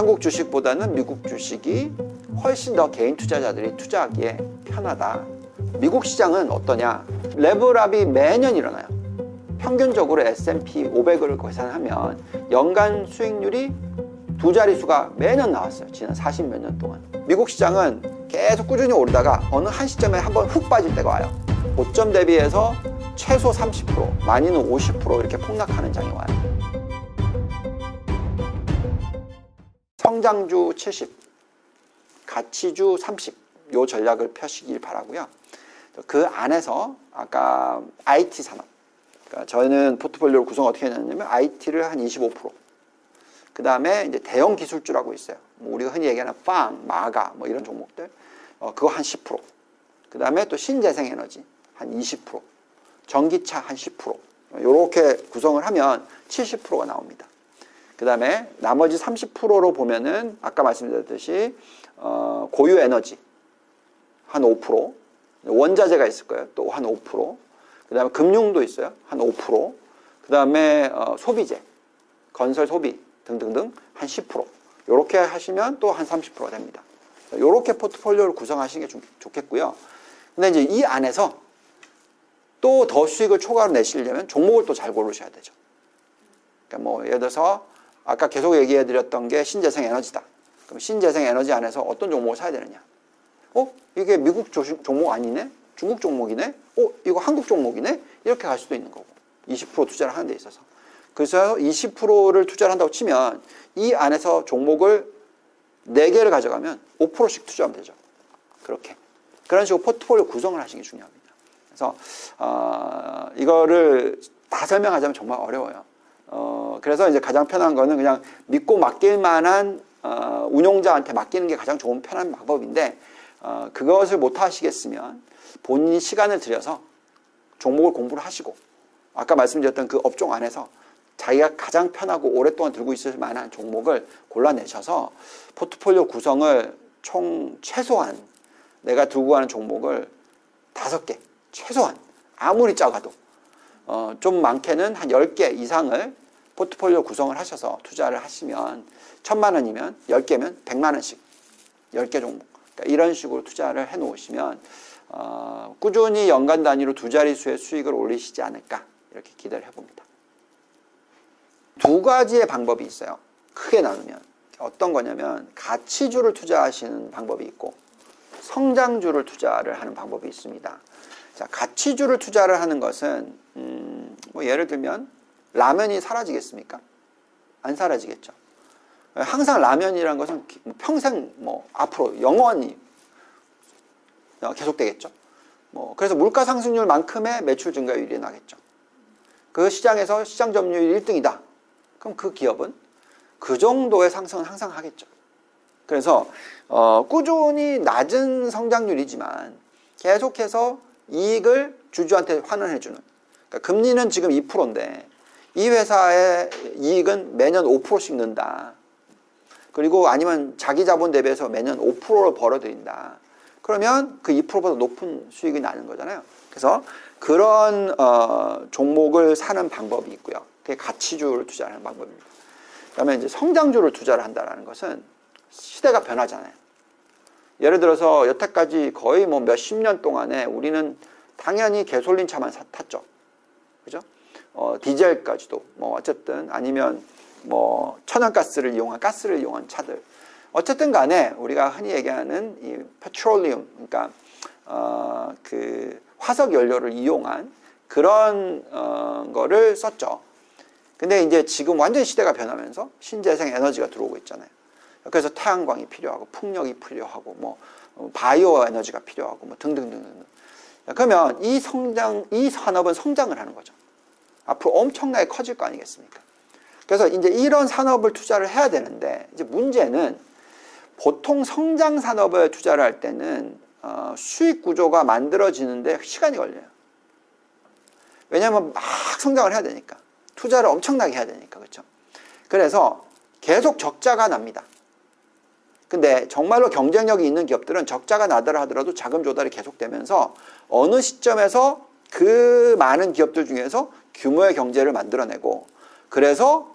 한국 주식보다는 미국 주식이 훨씬 더 개인 투자자들이 투자하기에 편하다. 미국 시장은 어떠냐? 레벨업이 매년 일어나요. 평균적으로 S&P 500을 계산하면 연간 수익률이 두 자릿수가 매년 나왔어요. 지난 40 몇 년 동안. 미국 시장은 계속 꾸준히 오르다가 어느 한 시점에 한번 훅 빠질 때가 와요. 고점 대비해서 최소 30%, 많이는 50% 이렇게 폭락하는 장이 와요. 성장주 70, 가치주 30, 요 전략을 펴시길 바라고요. 그 안에서 아까 IT 산업, 그러니까 저희는 포트폴리오를 구성 어떻게 했냐면 IT를 한 25%, 그 다음에 이제 대형 기술주라고 있어요. 뭐 우리가 흔히 얘기하는 빵, 마가 뭐 이런 종목들, 어, 그거 한 10%, 그 다음에 또 신재생에너지 한 20%, 전기차 한 10%, 이렇게 구성을 하면 70%가 나옵니다. 그 다음에 나머지 30%로 보면은 아까 말씀드렸듯이 어, 고유 에너지 한 5%, 원자재가 있을 거예요. 또 한 5%, 그 다음에 금융도 있어요. 한 5%, 그 다음에 어, 소비재, 건설 소비 등등등 한 10%. 이렇게 하시면 또 한 30%가 됩니다. 이렇게 포트폴리오를 구성하시는 게 좋겠고요. 근데 이제 이 안에서 또 더 수익을 초과로 내시려면 종목을 또 잘 고르셔야 되죠. 그러니까 뭐 예를 들어서 아까 계속 얘기해 드렸던 게 신재생 에너지다. 그럼 신재생 에너지 안에서 어떤 종목을 사야 되느냐? 어? 이게 미국 종목 아니네? 중국 종목이네? 어? 이거 한국 종목이네? 이렇게 갈 수도 있는 거고. 20% 투자를 하는 데 있어서. 그래서 20%를 투자를 한다고 치면 이 안에서 종목을 4개를 가져가면 5%씩 투자하면 되죠. 그렇게. 그런 식으로 포트폴리오 구성을 하시는 게 중요합니다. 그래서 어, 이거를 다 설명하자면 정말 어려워요. 어, 그래서 이제 가장 편한 거는 그냥 믿고 맡길 만한 어, 운용자한테 맡기는 게 가장 좋은 편한 방법인데 어, 그것을 못 하시겠으면 본인이 시간을 들여서 종목을 공부를 하시고 아까 말씀드렸던 그 업종 안에서 자기가 가장 편하고 오랫동안 들고 있을 만한 종목을 골라내셔서 포트폴리오 구성을 총 최소한 내가 들고 가는 종목을 다섯 개 최소한 아무리 작아도 어, 좀 많게는 한 10개 이상을 포트폴리오 구성을 하셔서 투자를 하시면 천만 원이면 10개면 100만 원씩 10개 종목 그러니까 이런 식으로 투자를 해 놓으시면 어, 꾸준히 연간 단위로 두 자릿수의 수익을 올리시지 않을까 이렇게 기대를 해봅니다. 두 가지의 방법이 있어요. 크게 나누면. 어떤 거냐면 가치주를 투자하시는 방법이 있고 성장주를 투자를 하는 방법이 있습니다. 자, 가치주를 투자를 하는 것은 음, 뭐 예를 들면 라면이 사라지겠습니까? 안 사라지겠죠. 항상 라면이라는 것은 뭐 평생 뭐 앞으로 영원히 계속되겠죠. 뭐 그래서 물가 상승률만큼의 매출 증가율이 나겠죠. 그 시장에서 시장 점유율 1등이다. 그럼 그 기업은 그 정도의 상승은 항상 하겠죠. 그래서 어, 꾸준히 낮은 성장률이지만 계속해서 이익을 주주한테 환원해 주는 그러니까 금리는 지금 2%인데 이 회사의 이익은 매년 5%씩 는다. 그리고 아니면 자기 자본 대비해서 매년 5%를 벌어들인다. 그러면 그 2%보다 높은 수익이 나는 거잖아요. 그래서 그런 어, 종목을 사는 방법이 있고요. 그게 가치주를 투자하는 방법입니다. 그다음에 이제 성장주를 투자를 한다는 것은 시대가 변하잖아요. 예를 들어서 여태까지 거의 뭐 몇십 년 동안에 우리는 당연히 개솔린 차만 탔죠. 그죠? 어, 디젤까지도 뭐 어쨌든 아니면 뭐 천연가스를 이용한 가스를 이용한 차들 어쨌든 간에 우리가 흔히 얘기하는 이 페트롤리움 그러니까 어, 그 화석 연료를 이용한 그런 어, 거를 썼죠. 근데 이제 지금 완전 시대가 변하면서 신재생 에너지가 들어오고 있잖아요. 그래서 태양광이 필요하고 풍력이 필요하고 뭐 어, 바이오 에너지가 필요하고 뭐 등등등등. 그러면 이 성장 이 산업은 성장을 하는 거죠. 앞으로 엄청나게 커질 거 아니겠습니까? 그래서 이제 이런 산업을 투자를 해야 되는데 이제 문제는 보통 성장 산업에 투자를 할 때는 어, 수익 구조가 만들어지는데 시간이 걸려요. 왜냐하면 막 성장을 해야 되니까. 투자를 엄청나게 해야 되니까 그렇죠. 그래서 계속 적자가 납니다. 근데 정말로 경쟁력이 있는 기업들은 적자가 나더라 하더라도 자금 조달이 계속되면서 어느 시점에서 그 많은 기업들 중에서 규모의 경제를 만들어내고 그래서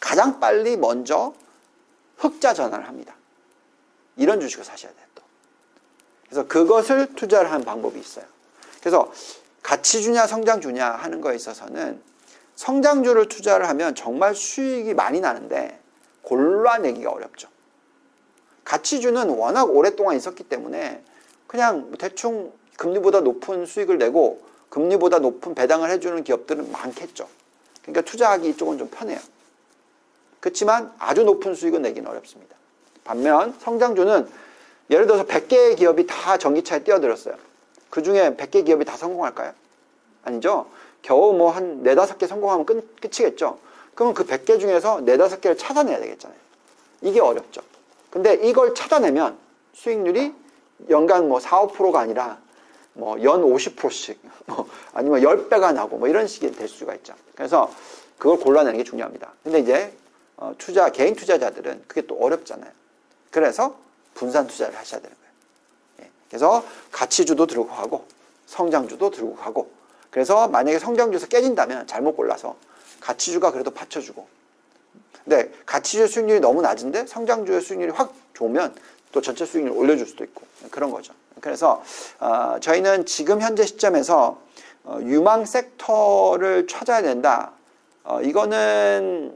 가장 빨리 먼저 흑자 전환을 합니다. 이런 주식을 사셔야 돼요. 또. 그래서 그것을 투자를 하는 방법이 있어요. 그래서 가치 주냐 성장 주냐 하는 거에 있어서는 성장주를 투자를 하면 정말 수익이 많이 나는데 골라내기가 어렵죠. 가치주는 워낙 오랫동안 있었기 때문에 그냥 대충 금리보다 높은 수익을 내고 금리보다 높은 배당을 해주는 기업들은 많겠죠. 그러니까 투자하기 이쪽은 좀 편해요. 그렇지만 아주 높은 수익은 내기는 어렵습니다. 반면 성장주는 예를 들어서 100개의 기업이 다 전기차에 뛰어들었어요. 그 중에 100개 기업이 다 성공할까요? 아니죠. 겨우 뭐한 네다섯 개 성공하면 끝, 끝이겠죠. 그러면 그 100개 중에서 네다섯 개를 찾아내야 되겠잖아요. 이게 어렵죠. 근데 이걸 찾아내면 수익률이 연간 뭐 4, 5%가 아니라 뭐 연 50%씩 뭐 아니면 10배가 나고 뭐 이런 식이 될 수가 있죠. 그래서 그걸 골라내는 게 중요합니다. 근데 이제 어, 투자 개인 투자자들은 그게 또 어렵잖아요. 그래서 분산 투자를 하셔야 되는 거예요. 예. 그래서 가치주도 들고 가고 성장주도 들고 가고 그래서 만약에 성장주에서 깨진다면 잘못 골라서 가치주가 그래도 받쳐주고 근데 가치주 수익률이 너무 낮은데 성장주의 수익률이 확 좋으면 또 전체 수익률을 올려줄 수도 있고 그런 거죠. 그래서 어, 저희는 지금 현재 시점에서 어, 유망 섹터를 찾아야 된다. 어, 이거는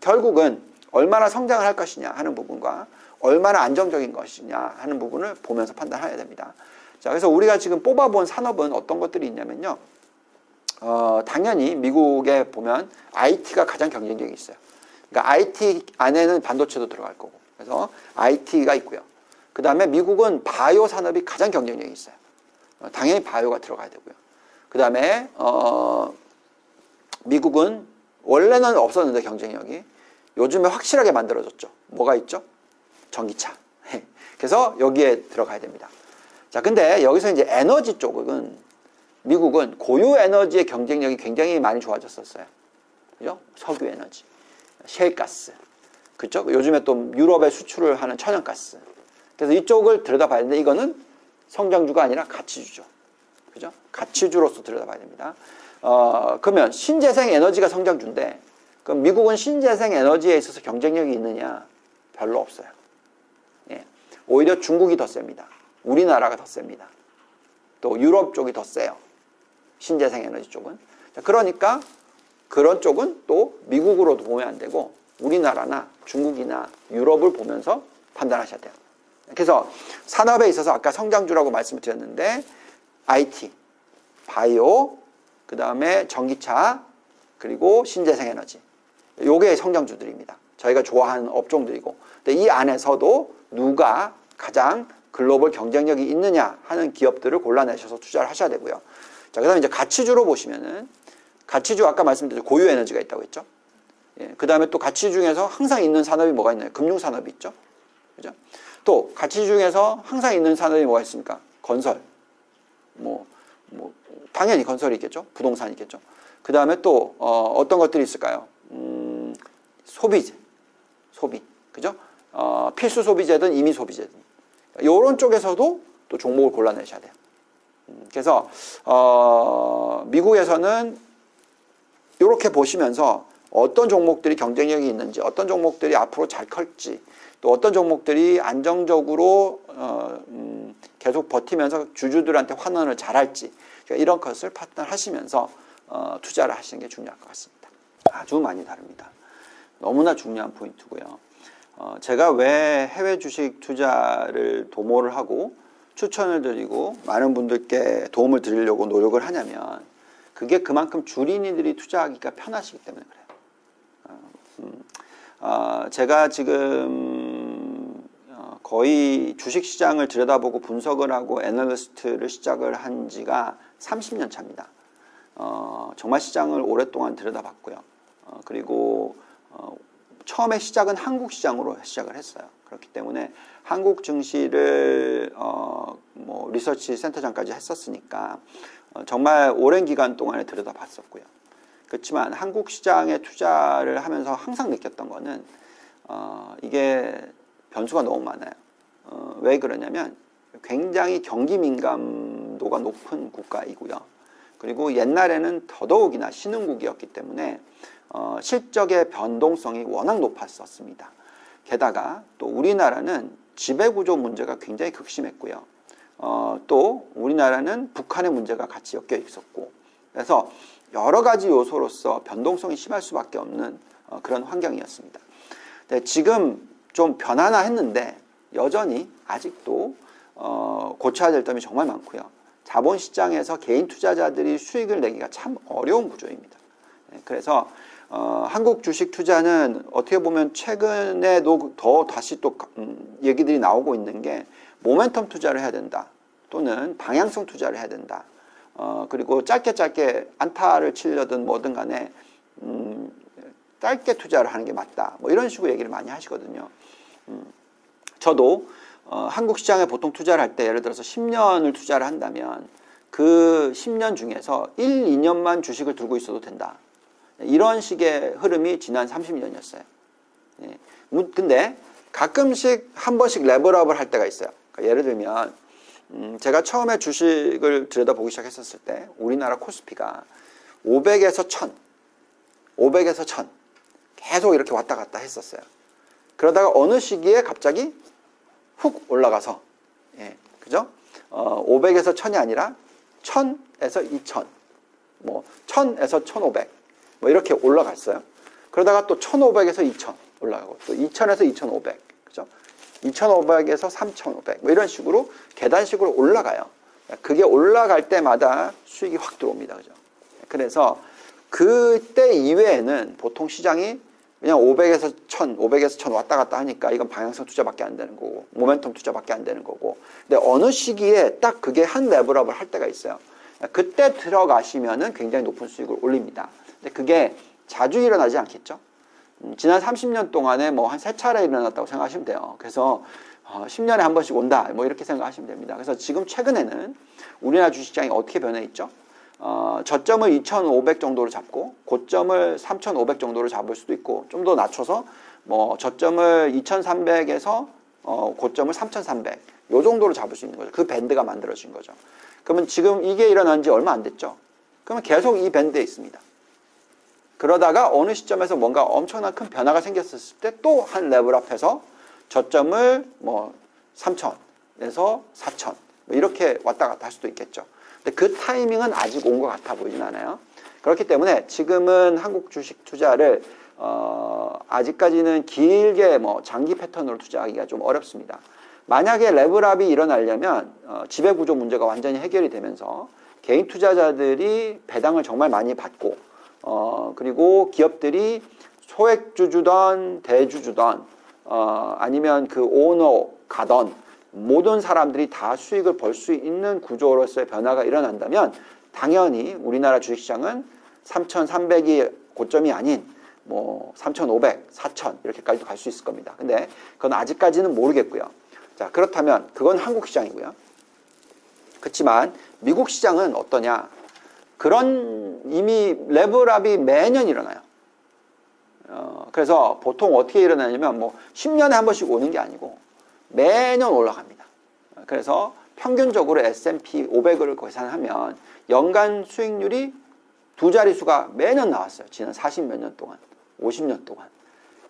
결국은 얼마나 성장을 할 것이냐 하는 부분과 얼마나 안정적인 것이냐 하는 부분을 보면서 판단해야 됩니다. 자, 그래서 우리가 지금 뽑아본 산업은 어떤 것들이 있냐면요. 어, 당연히 미국에 보면 IT가 가장 경쟁력이 있어요. 그러니까 IT 안에는 반도체도 들어갈 거고. 그래서 IT가 있고요. 그 다음에 미국은 바이오 산업이 가장 경쟁력이 있어요. 어, 당연히 바이오가 들어가야 되고요. 그 다음에 어, 미국은 원래는 없었는데 경쟁력이 요즘에 확실하게 만들어졌죠. 뭐가 있죠? 전기차. 그래서 여기에 들어가야 됩니다. 자, 근데 여기서 이제 에너지 쪽은 미국은 고유 에너지의 경쟁력이 굉장히 많이 좋아졌었어요. 그죠? 석유 에너지, 셰일가스. 그죠? 요즘에 또 유럽에 수출을 하는 천연가스. 그래서 이쪽을 들여다봐야 되는데 이거는 성장주가 아니라 가치주죠. 그죠? 가치주로서 들여다봐야 됩니다. 어, 그러면 신재생 에너지가 성장주인데 그럼 미국은 신재생 에너지에 있어서 경쟁력이 있느냐? 별로 없어요. 예. 오히려 중국이 더 셉니다. 우리나라가 더 셉니다. 또 유럽 쪽이 더 세요. 신재생 에너지 쪽은. 자, 그러니까 그런 쪽은 또 미국으로도 보면 안 되고 우리나라나 중국이나 유럽을 보면서 판단하셔야 돼요. 그래서 산업에 있어서 아까 성장주라고 말씀을 드렸는데 IT, 바이오, 그 다음에 전기차, 그리고 신재생 에너지. 요게 성장주들입니다. 저희가 좋아하는 업종들이고. 근데 이 안에서도 누가 가장 글로벌 경쟁력이 있느냐 하는 기업들을 골라내셔서 투자를 하셔야 되고요. 자, 그 다음에 이제 가치주로 보시면은 가치주 아까 말씀드린 고유 에너지가 있다고 했죠. 예, 그 다음에 또 가치 중에서 항상 있는 산업이 뭐가 있나요? 금융산업이 있죠. 그죠? 또 가치 중에서 항상 있는 산업이 뭐가 있습니까? 건설. 뭐, 뭐, 당연히 건설이 있겠죠. 부동산이 있겠죠. 그 다음에 또, 어, 떤 것들이 있을까요? 음, 소비재. 소비. 그죠? 어, 필수 소비재든 이미 소비재든. 이런 쪽에서도 또 종목을 골라내셔야 돼요. 음, 그래서, 어, 미국에서는 이렇게 보시면서 어떤 종목들이 경쟁력이 있는지, 어떤 종목들이 앞으로 잘 클지, 또 어떤 종목들이 안정적으로 어, 음, 계속 버티면서 주주들한테 환원을 잘할지 그러니까 이런 것을 판단하시면서 어, 투자를 하시는 게 중요할 것 같습니다. 아주 많이 다릅니다. 너무나 중요한 포인트고요. 어, 제가 왜 해외 주식 투자를 도모를 하고 추천을 드리고 많은 분들께 도움을 드리려고 노력을 하냐면 그게 그만큼 주린이들이 투자하기가 편하시기 때문에 그래요. 어, 음, 어, 제가 지금 어, 거의 주식시장을 들여다보고 분석을 하고 애널리스트를 시작을 한 지가 30년 차입니다. 어, 정말 시장을 오랫동안 들여다봤고요. 어, 그리고 어, 처음에 시작은 한국 시장으로 시작을 했어요. 그렇기 때문에 한국 증시를 어, 뭐 리서치 센터장까지 했었으니까 어, 정말 오랜 기간 동안에 들여다봤었고요. 그렇지만 한국 시장에 투자를 하면서 항상 느꼈던 거는 어, 이게 변수가 너무 많아요. 어, 왜 그러냐면 굉장히 경기 민감도가 높은 국가이고요. 그리고 옛날에는 더더욱이나 신흥국이었기 때문에 어, 실적의 변동성이 워낙 높았었습니다. 게다가 또 우리나라는 지배구조 문제가 굉장히 극심했고요. 어, 또 우리나라는 북한의 문제가 같이 엮여 있었고 그래서 여러 가지 요소로서 변동성이 심할 수밖에 없는 어, 그런 환경이었습니다. 네, 지금 좀 변화나 했는데 여전히 아직도 어, 고쳐야 될 점이 정말 많고요. 자본시장에서 개인 투자자들이 수익을 내기가 참 어려운 구조입니다. 네, 그래서 어, 한국 주식 투자는 어떻게 보면 최근에도 더 다시 또 음, 얘기들이 나오고 있는 게 모멘텀 투자를 해야 된다. 또는 방향성 투자를 해야 된다. 어, 그리고 짧게 짧게 안타를 치려든 뭐든 간에 음, 짧게 투자를 하는 게 맞다. 뭐 이런 식으로 얘기를 많이 하시거든요. 음, 저도 어, 한국 시장에 보통 투자를 할 때 예를 들어서 10년을 투자를 한다면 그 10년 중에서 1, 2년만 주식을 들고 있어도 된다. 이런 식의 흐름이 지난 30년이었어요. 예. 근데 가끔씩 한 번씩 레벨업을 할 때가 있어요. 그러니까 예를 들면 음, 제가 처음에 주식을 들여다보기 시작했었을 때 우리나라 코스피가 500에서 1000, 500에서 1000 계속 이렇게 왔다 갔다 했었어요. 그러다가 어느 시기에 갑자기 훅 올라가서 예, 그죠? 어, 500에서 1000이 아니라 1000에서 2000, 뭐 1000에서 1500, 뭐 이렇게 올라갔어요. 그러다가 또 1500에서 2000 올라가고 또 2000에서 2500, 그죠? 2500에서 3500, 뭐 이런 식으로 계단식으로 올라가요. 그게 올라갈 때마다 수익이 확 들어옵니다, 그죠? 그래서 그때 이외에는 보통 시장이 그냥 500에서 1000, 500에서 1000 왔다 갔다 하니까 이건 방향성 투자밖에 안 되는 거고, 모멘텀 투자밖에 안 되는 거고. 근데 어느 시기에 딱 그게 한 레벨업을 할 때가 있어요. 그때 들어가시면은 굉장히 높은 수익을 올립니다. 근데 그게 자주 일어나지 않겠죠? 음, 지난 30년 동안에 뭐 한 세 차례 일어났다고 생각하시면 돼요. 그래서 어, 10년에 한 번씩 온다. 뭐 이렇게 생각하시면 됩니다. 그래서 지금 최근에는 우리나라 주식시장이 어떻게 변해 있죠? 어, 저점을 2,500 정도로 잡고 고점을 3,500 정도로 잡을 수도 있고 좀 더 낮춰서 뭐 저점을 2,300에서 어, 고점을 3,300 요 정도로 잡을 수 있는 거죠. 그 밴드가 만들어진 거죠. 그러면 지금 이게 일어난 지 얼마 안 됐죠. 그러면 계속 이 밴드에 있습니다. 그러다가 어느 시점에서 뭔가 엄청난 큰 변화가 생겼을 때 또 한 레벨 앞에서 저점을 뭐 3,000에서 4,000뭐 이렇게 왔다 갔다 할 수도 있겠죠. 근데 그 타이밍은 아직 온 것 같아 보이진 않아요. 그렇기 때문에 지금은 한국 주식 투자를 어, 아직까지는 길게 뭐 장기 패턴으로 투자하기가 좀 어렵습니다. 만약에 레벨업이 일어나려면 어, 지배 구조 문제가 완전히 해결이 되면서 개인 투자자들이 배당을 정말 많이 받고 어, 그리고 기업들이 소액주주던 대주주던 어, 아니면 그 오너 가던 모든 사람들이 다 수익을 벌 수 있는 구조로서의 변화가 일어난다면 당연히 우리나라 주식시장은 3,300이 고점이 아닌 뭐 3,500, 4,000 이렇게까지도 갈 수 있을 겁니다. 근데 그건 아직까지는 모르겠고요. 자 그렇다면 그건 한국 시장이고요. 그렇지만 미국 시장은 어떠냐? 그런 이미 레벨업이 매년 일어나요. 어, 그래서 보통 어떻게 일어나냐면 뭐 10년에 한 번씩 오는 게 아니고 매년 올라갑니다. 그래서 평균적으로 S&P 500을 계산하면 연간 수익률이 두 자릿수가 매년 나왔어요. 지난 40 몇 년 동안, 50년 동안.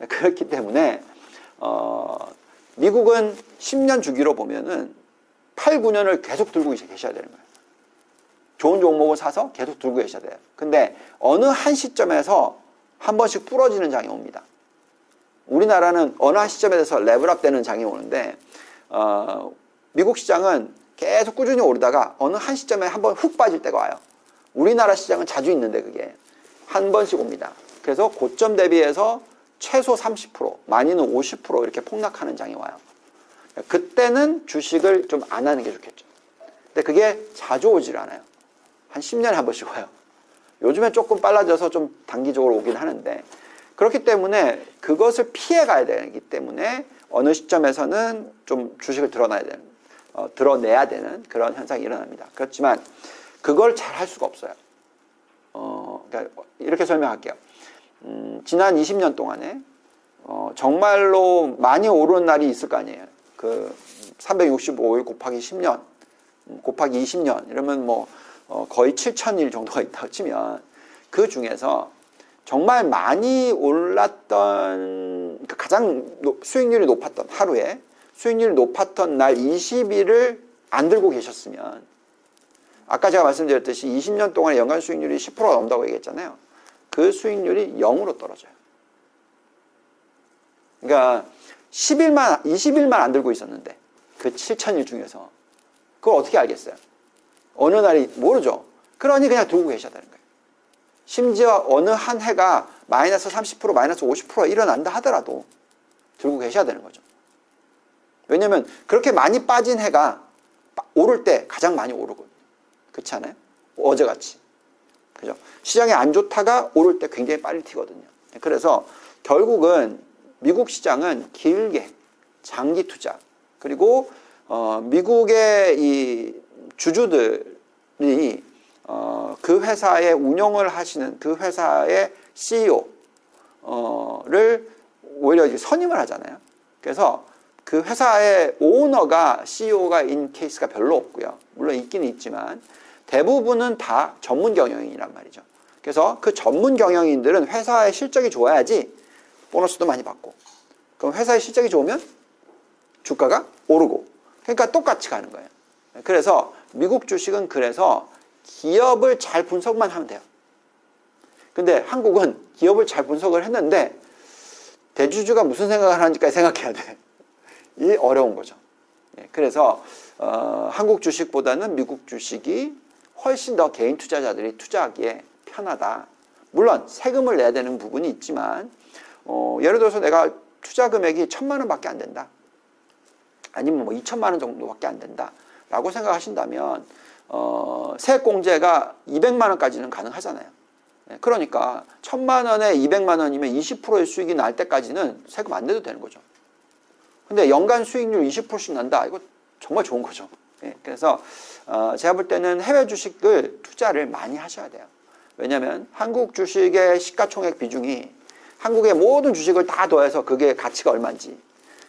그렇기 때문에 어, 미국은 10년 주기로 보면은 8, 9년을 계속 들고 계셔야 되는 거예요. 좋은 종목을 사서 계속 들고 계셔야 돼요. 근데 어느 한 시점에서 한 번씩 부러지는 장이 옵니다. 우리나라는 어느 한 시점에 대해서 레벨업 되는 장이 오는데 어, 미국 시장은 계속 꾸준히 오르다가 어느 한 시점에 한 번 훅 빠질 때가 와요. 우리나라 시장은 자주 있는데 그게 한 번씩 옵니다. 그래서 고점 대비해서 최소 30% 많이는 50% 이렇게 폭락하는 장이 와요. 그때는 주식을 좀 안 하는 게 좋겠죠. 근데 그게 자주 오질 않아요. 한 10년에 한 번씩 와요. 요즘에 조금 빨라져서 좀 단기적으로 오긴 하는데 그렇기 때문에 그것을 피해 가야 되기 때문에 어느 시점에서는 좀 주식을 드러나야 되는, 어, 드러내야 되는 그런 현상이 일어납니다. 그렇지만 그걸 잘 할 수가 없어요. 어, 그러니까 이렇게 설명할게요. 음, 지난 20년 동안에 어, 정말로 많이 오르는 날이 있을 거 아니에요. 그 365일 곱하기 10년, 음, 곱하기 20년 이러면 뭐 어, 거의 7천일 정도가 있다고 치면 그 중에서 정말 많이 올랐던 그러니까 가장 수익률이 높았던 하루에 수익률이 높았던 날 20일을 안 들고 계셨으면 아까 제가 말씀드렸듯이 20년 동안 연간 수익률이 10%가 넘다고 얘기했잖아요. 그 수익률이 0으로 떨어져요. 그러니까 10일만 20일만 안 들고 있었는데 그 7천일 중에서 그걸 어떻게 알겠어요? 어느 날이 모르죠. 그러니 그냥 두고 되는 거예요. 심지어 어느 한 해가 마이너스 30% 마이너스 50% 일어난다 하더라도 들고 계셔야 되는 거죠. 왜냐면 그렇게 많이 빠진 해가 오를 때 가장 많이 오르거든요. 그렇지 않아요? 어제같이. 그죠? 시장이 안 좋다가 오를 때 굉장히 빨리 튀거든요. 그래서 결국은 미국 시장은 길게 장기 투자 그리고 어, 미국의 이 주주들이 어, 그 회사의 운영을 하시는 그 회사의 CEO를 오히려 선임을 하잖아요. 그래서 그 회사의 오너가 CEO가 인 케이스가 별로 없고요. 물론 있기는 있지만 대부분은 다 전문 경영인이란 말이죠. 그래서 그 전문 경영인들은 회사의 실적이 좋아야지 보너스도 많이 받고 그럼 회사의 실적이 좋으면 주가가 오르고 그러니까 똑같이 가는 거예요. 그래서 미국 주식은 그래서 기업을 잘 분석만 하면 돼요. 근데 한국은 기업을 잘 분석을 했는데 대주주가 무슨 생각을 하는지까지 생각해야 돼. 이 어려운 거죠. 예, 그래서 어, 한국 주식보다는 미국 주식이 훨씬 더 개인 투자자들이 투자하기에 편하다. 물론 세금을 내야 되는 부분이 있지만 어, 예를 들어서 내가 투자 금액이 천만 원밖에 안 된다. 아니면 뭐 2천만 원 정도밖에 안 된다. 라고 생각하신다면 어, 세액공제가 200만 원까지는 가능하잖아요. 예, 그러니까 천만 원에 200만 원이면 20%의 수익이 날 때까지는 세금 안 내도 되는 거죠. 근데 연간 수익률 20%씩 난다. 이거 정말 좋은 거죠. 예, 그래서 어, 제가 볼 때는 해외 주식을 투자를 많이 하셔야 돼요. 왜냐하면 한국 주식의 시가총액 비중이 한국의 모든 주식을 다 더해서 그게 가치가 얼마인지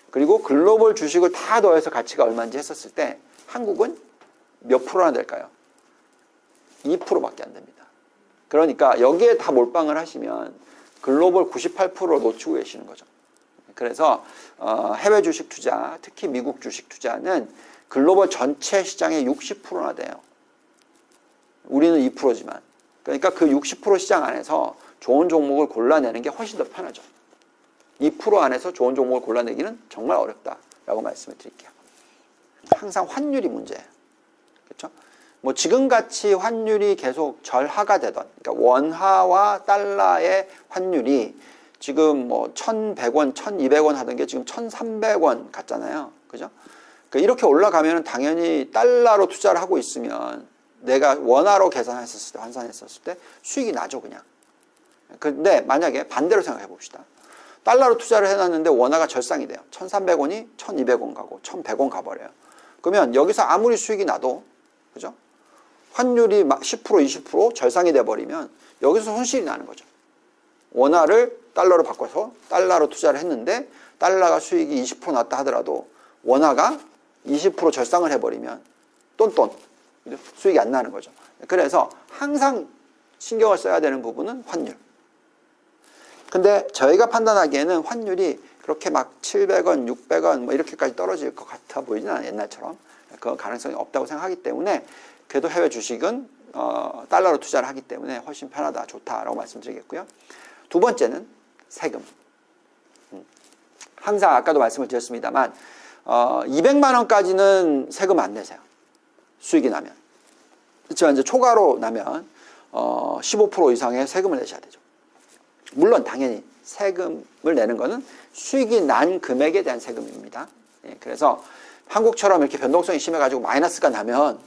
그리고 글로벌 주식을 다 더해서 가치가 얼마인지 했었을 때 한국은 몇 프로나 될까요? 2%밖에 안 됩니다. 그러니까 여기에 다 몰빵을 하시면 글로벌 98%를 놓치고 계시는 거죠. 그래서 어, 해외 주식 투자, 특히 미국 주식 투자는 글로벌 전체 시장의 60%나 돼요. 우리는 2%지만. 그러니까 그 60% 시장 안에서 좋은 종목을 골라내는 게 훨씬 더 편하죠. 2% 안에서 좋은 종목을 골라내기는 정말 어렵다라고 말씀을 드릴게요. 항상 환율이 문제예요. 그렇죠? 뭐 지금같이 환율이 계속 절하가 되던 그러니까 원화와 달러의 환율이 지금 뭐 1,100원, 1,200원 하던 게 지금 1,300원 같잖아요. 그죠? 그러니까 이렇게 올라가면 당연히 달러로 투자를 하고 있으면 내가 원화로 계산했었을 때, 환산했었을 때 수익이 나죠, 그냥. 근데 만약에 반대로 생각해 봅시다. 달러로 투자를 해놨는데 원화가 절상이 돼요. 1,300원이 1,200원 가고 1,100원 가버려요. 그러면 여기서 아무리 수익이 나도 그죠? 환율이 10% 20% 절상이 돼버리면 여기서 손실이 나는 거죠. 원화를 달러로 바꿔서 달러로 투자를 했는데 달러가 수익이 20% 났다 하더라도 원화가 20% 절상을 해버리면 똔똔 수익이 안 나는 거죠. 그래서 항상 신경을 써야 되는 부분은 환율. 근데 저희가 판단하기에는 환율이 그렇게 막 700원, 600원 뭐 이렇게까지 떨어질 것 같아 보이진 않아요. 옛날처럼. 그 가능성이 없다고 생각하기 때문에 그래도 해외 주식은 어, 달러로 투자를 하기 때문에 훨씬 편하다, 좋다라고 말씀드리겠고요. 두 번째는 세금. 음. 항상 아까도 말씀을 드렸습니다만 어, 200만 원까지는 세금 안 내세요. 수익이 나면. 그렇지만 이제 초과로 나면 어, 15% 이상의 세금을 내셔야 되죠. 물론 당연히 세금을 내는 것은 수익이 난 금액에 대한 세금입니다. 예, 그래서 한국처럼 이렇게 변동성이 심해가지고 마이너스가 나면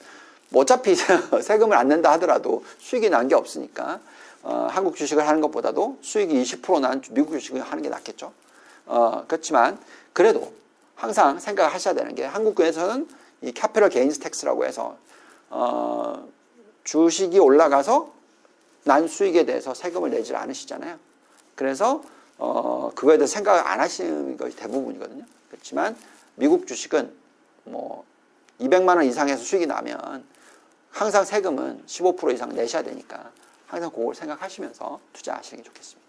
뭐 어차피 세금을 안 낸다 하더라도 수익이 난 게 없으니까 어, 한국 주식을 하는 것보다도 수익이 20%난 미국 주식을 하는 게 낫겠죠. 어, 그렇지만 그래도 항상 생각하셔야 되는 게 한국에서는 이 capital gains tax라고 해서 어, 주식이 올라가서 난 수익에 대해서 세금을 내질 않으시잖아요. 그래서 어, 그거에 대해서 생각을 안 하시는 것이 대부분이거든요. 그렇지만 미국 주식은 뭐 200만 원 이상에서 수익이 나면 항상 세금은 15% 이상 내셔야 되니까 항상 그걸 생각하시면서 투자하시는 게 좋겠습니다.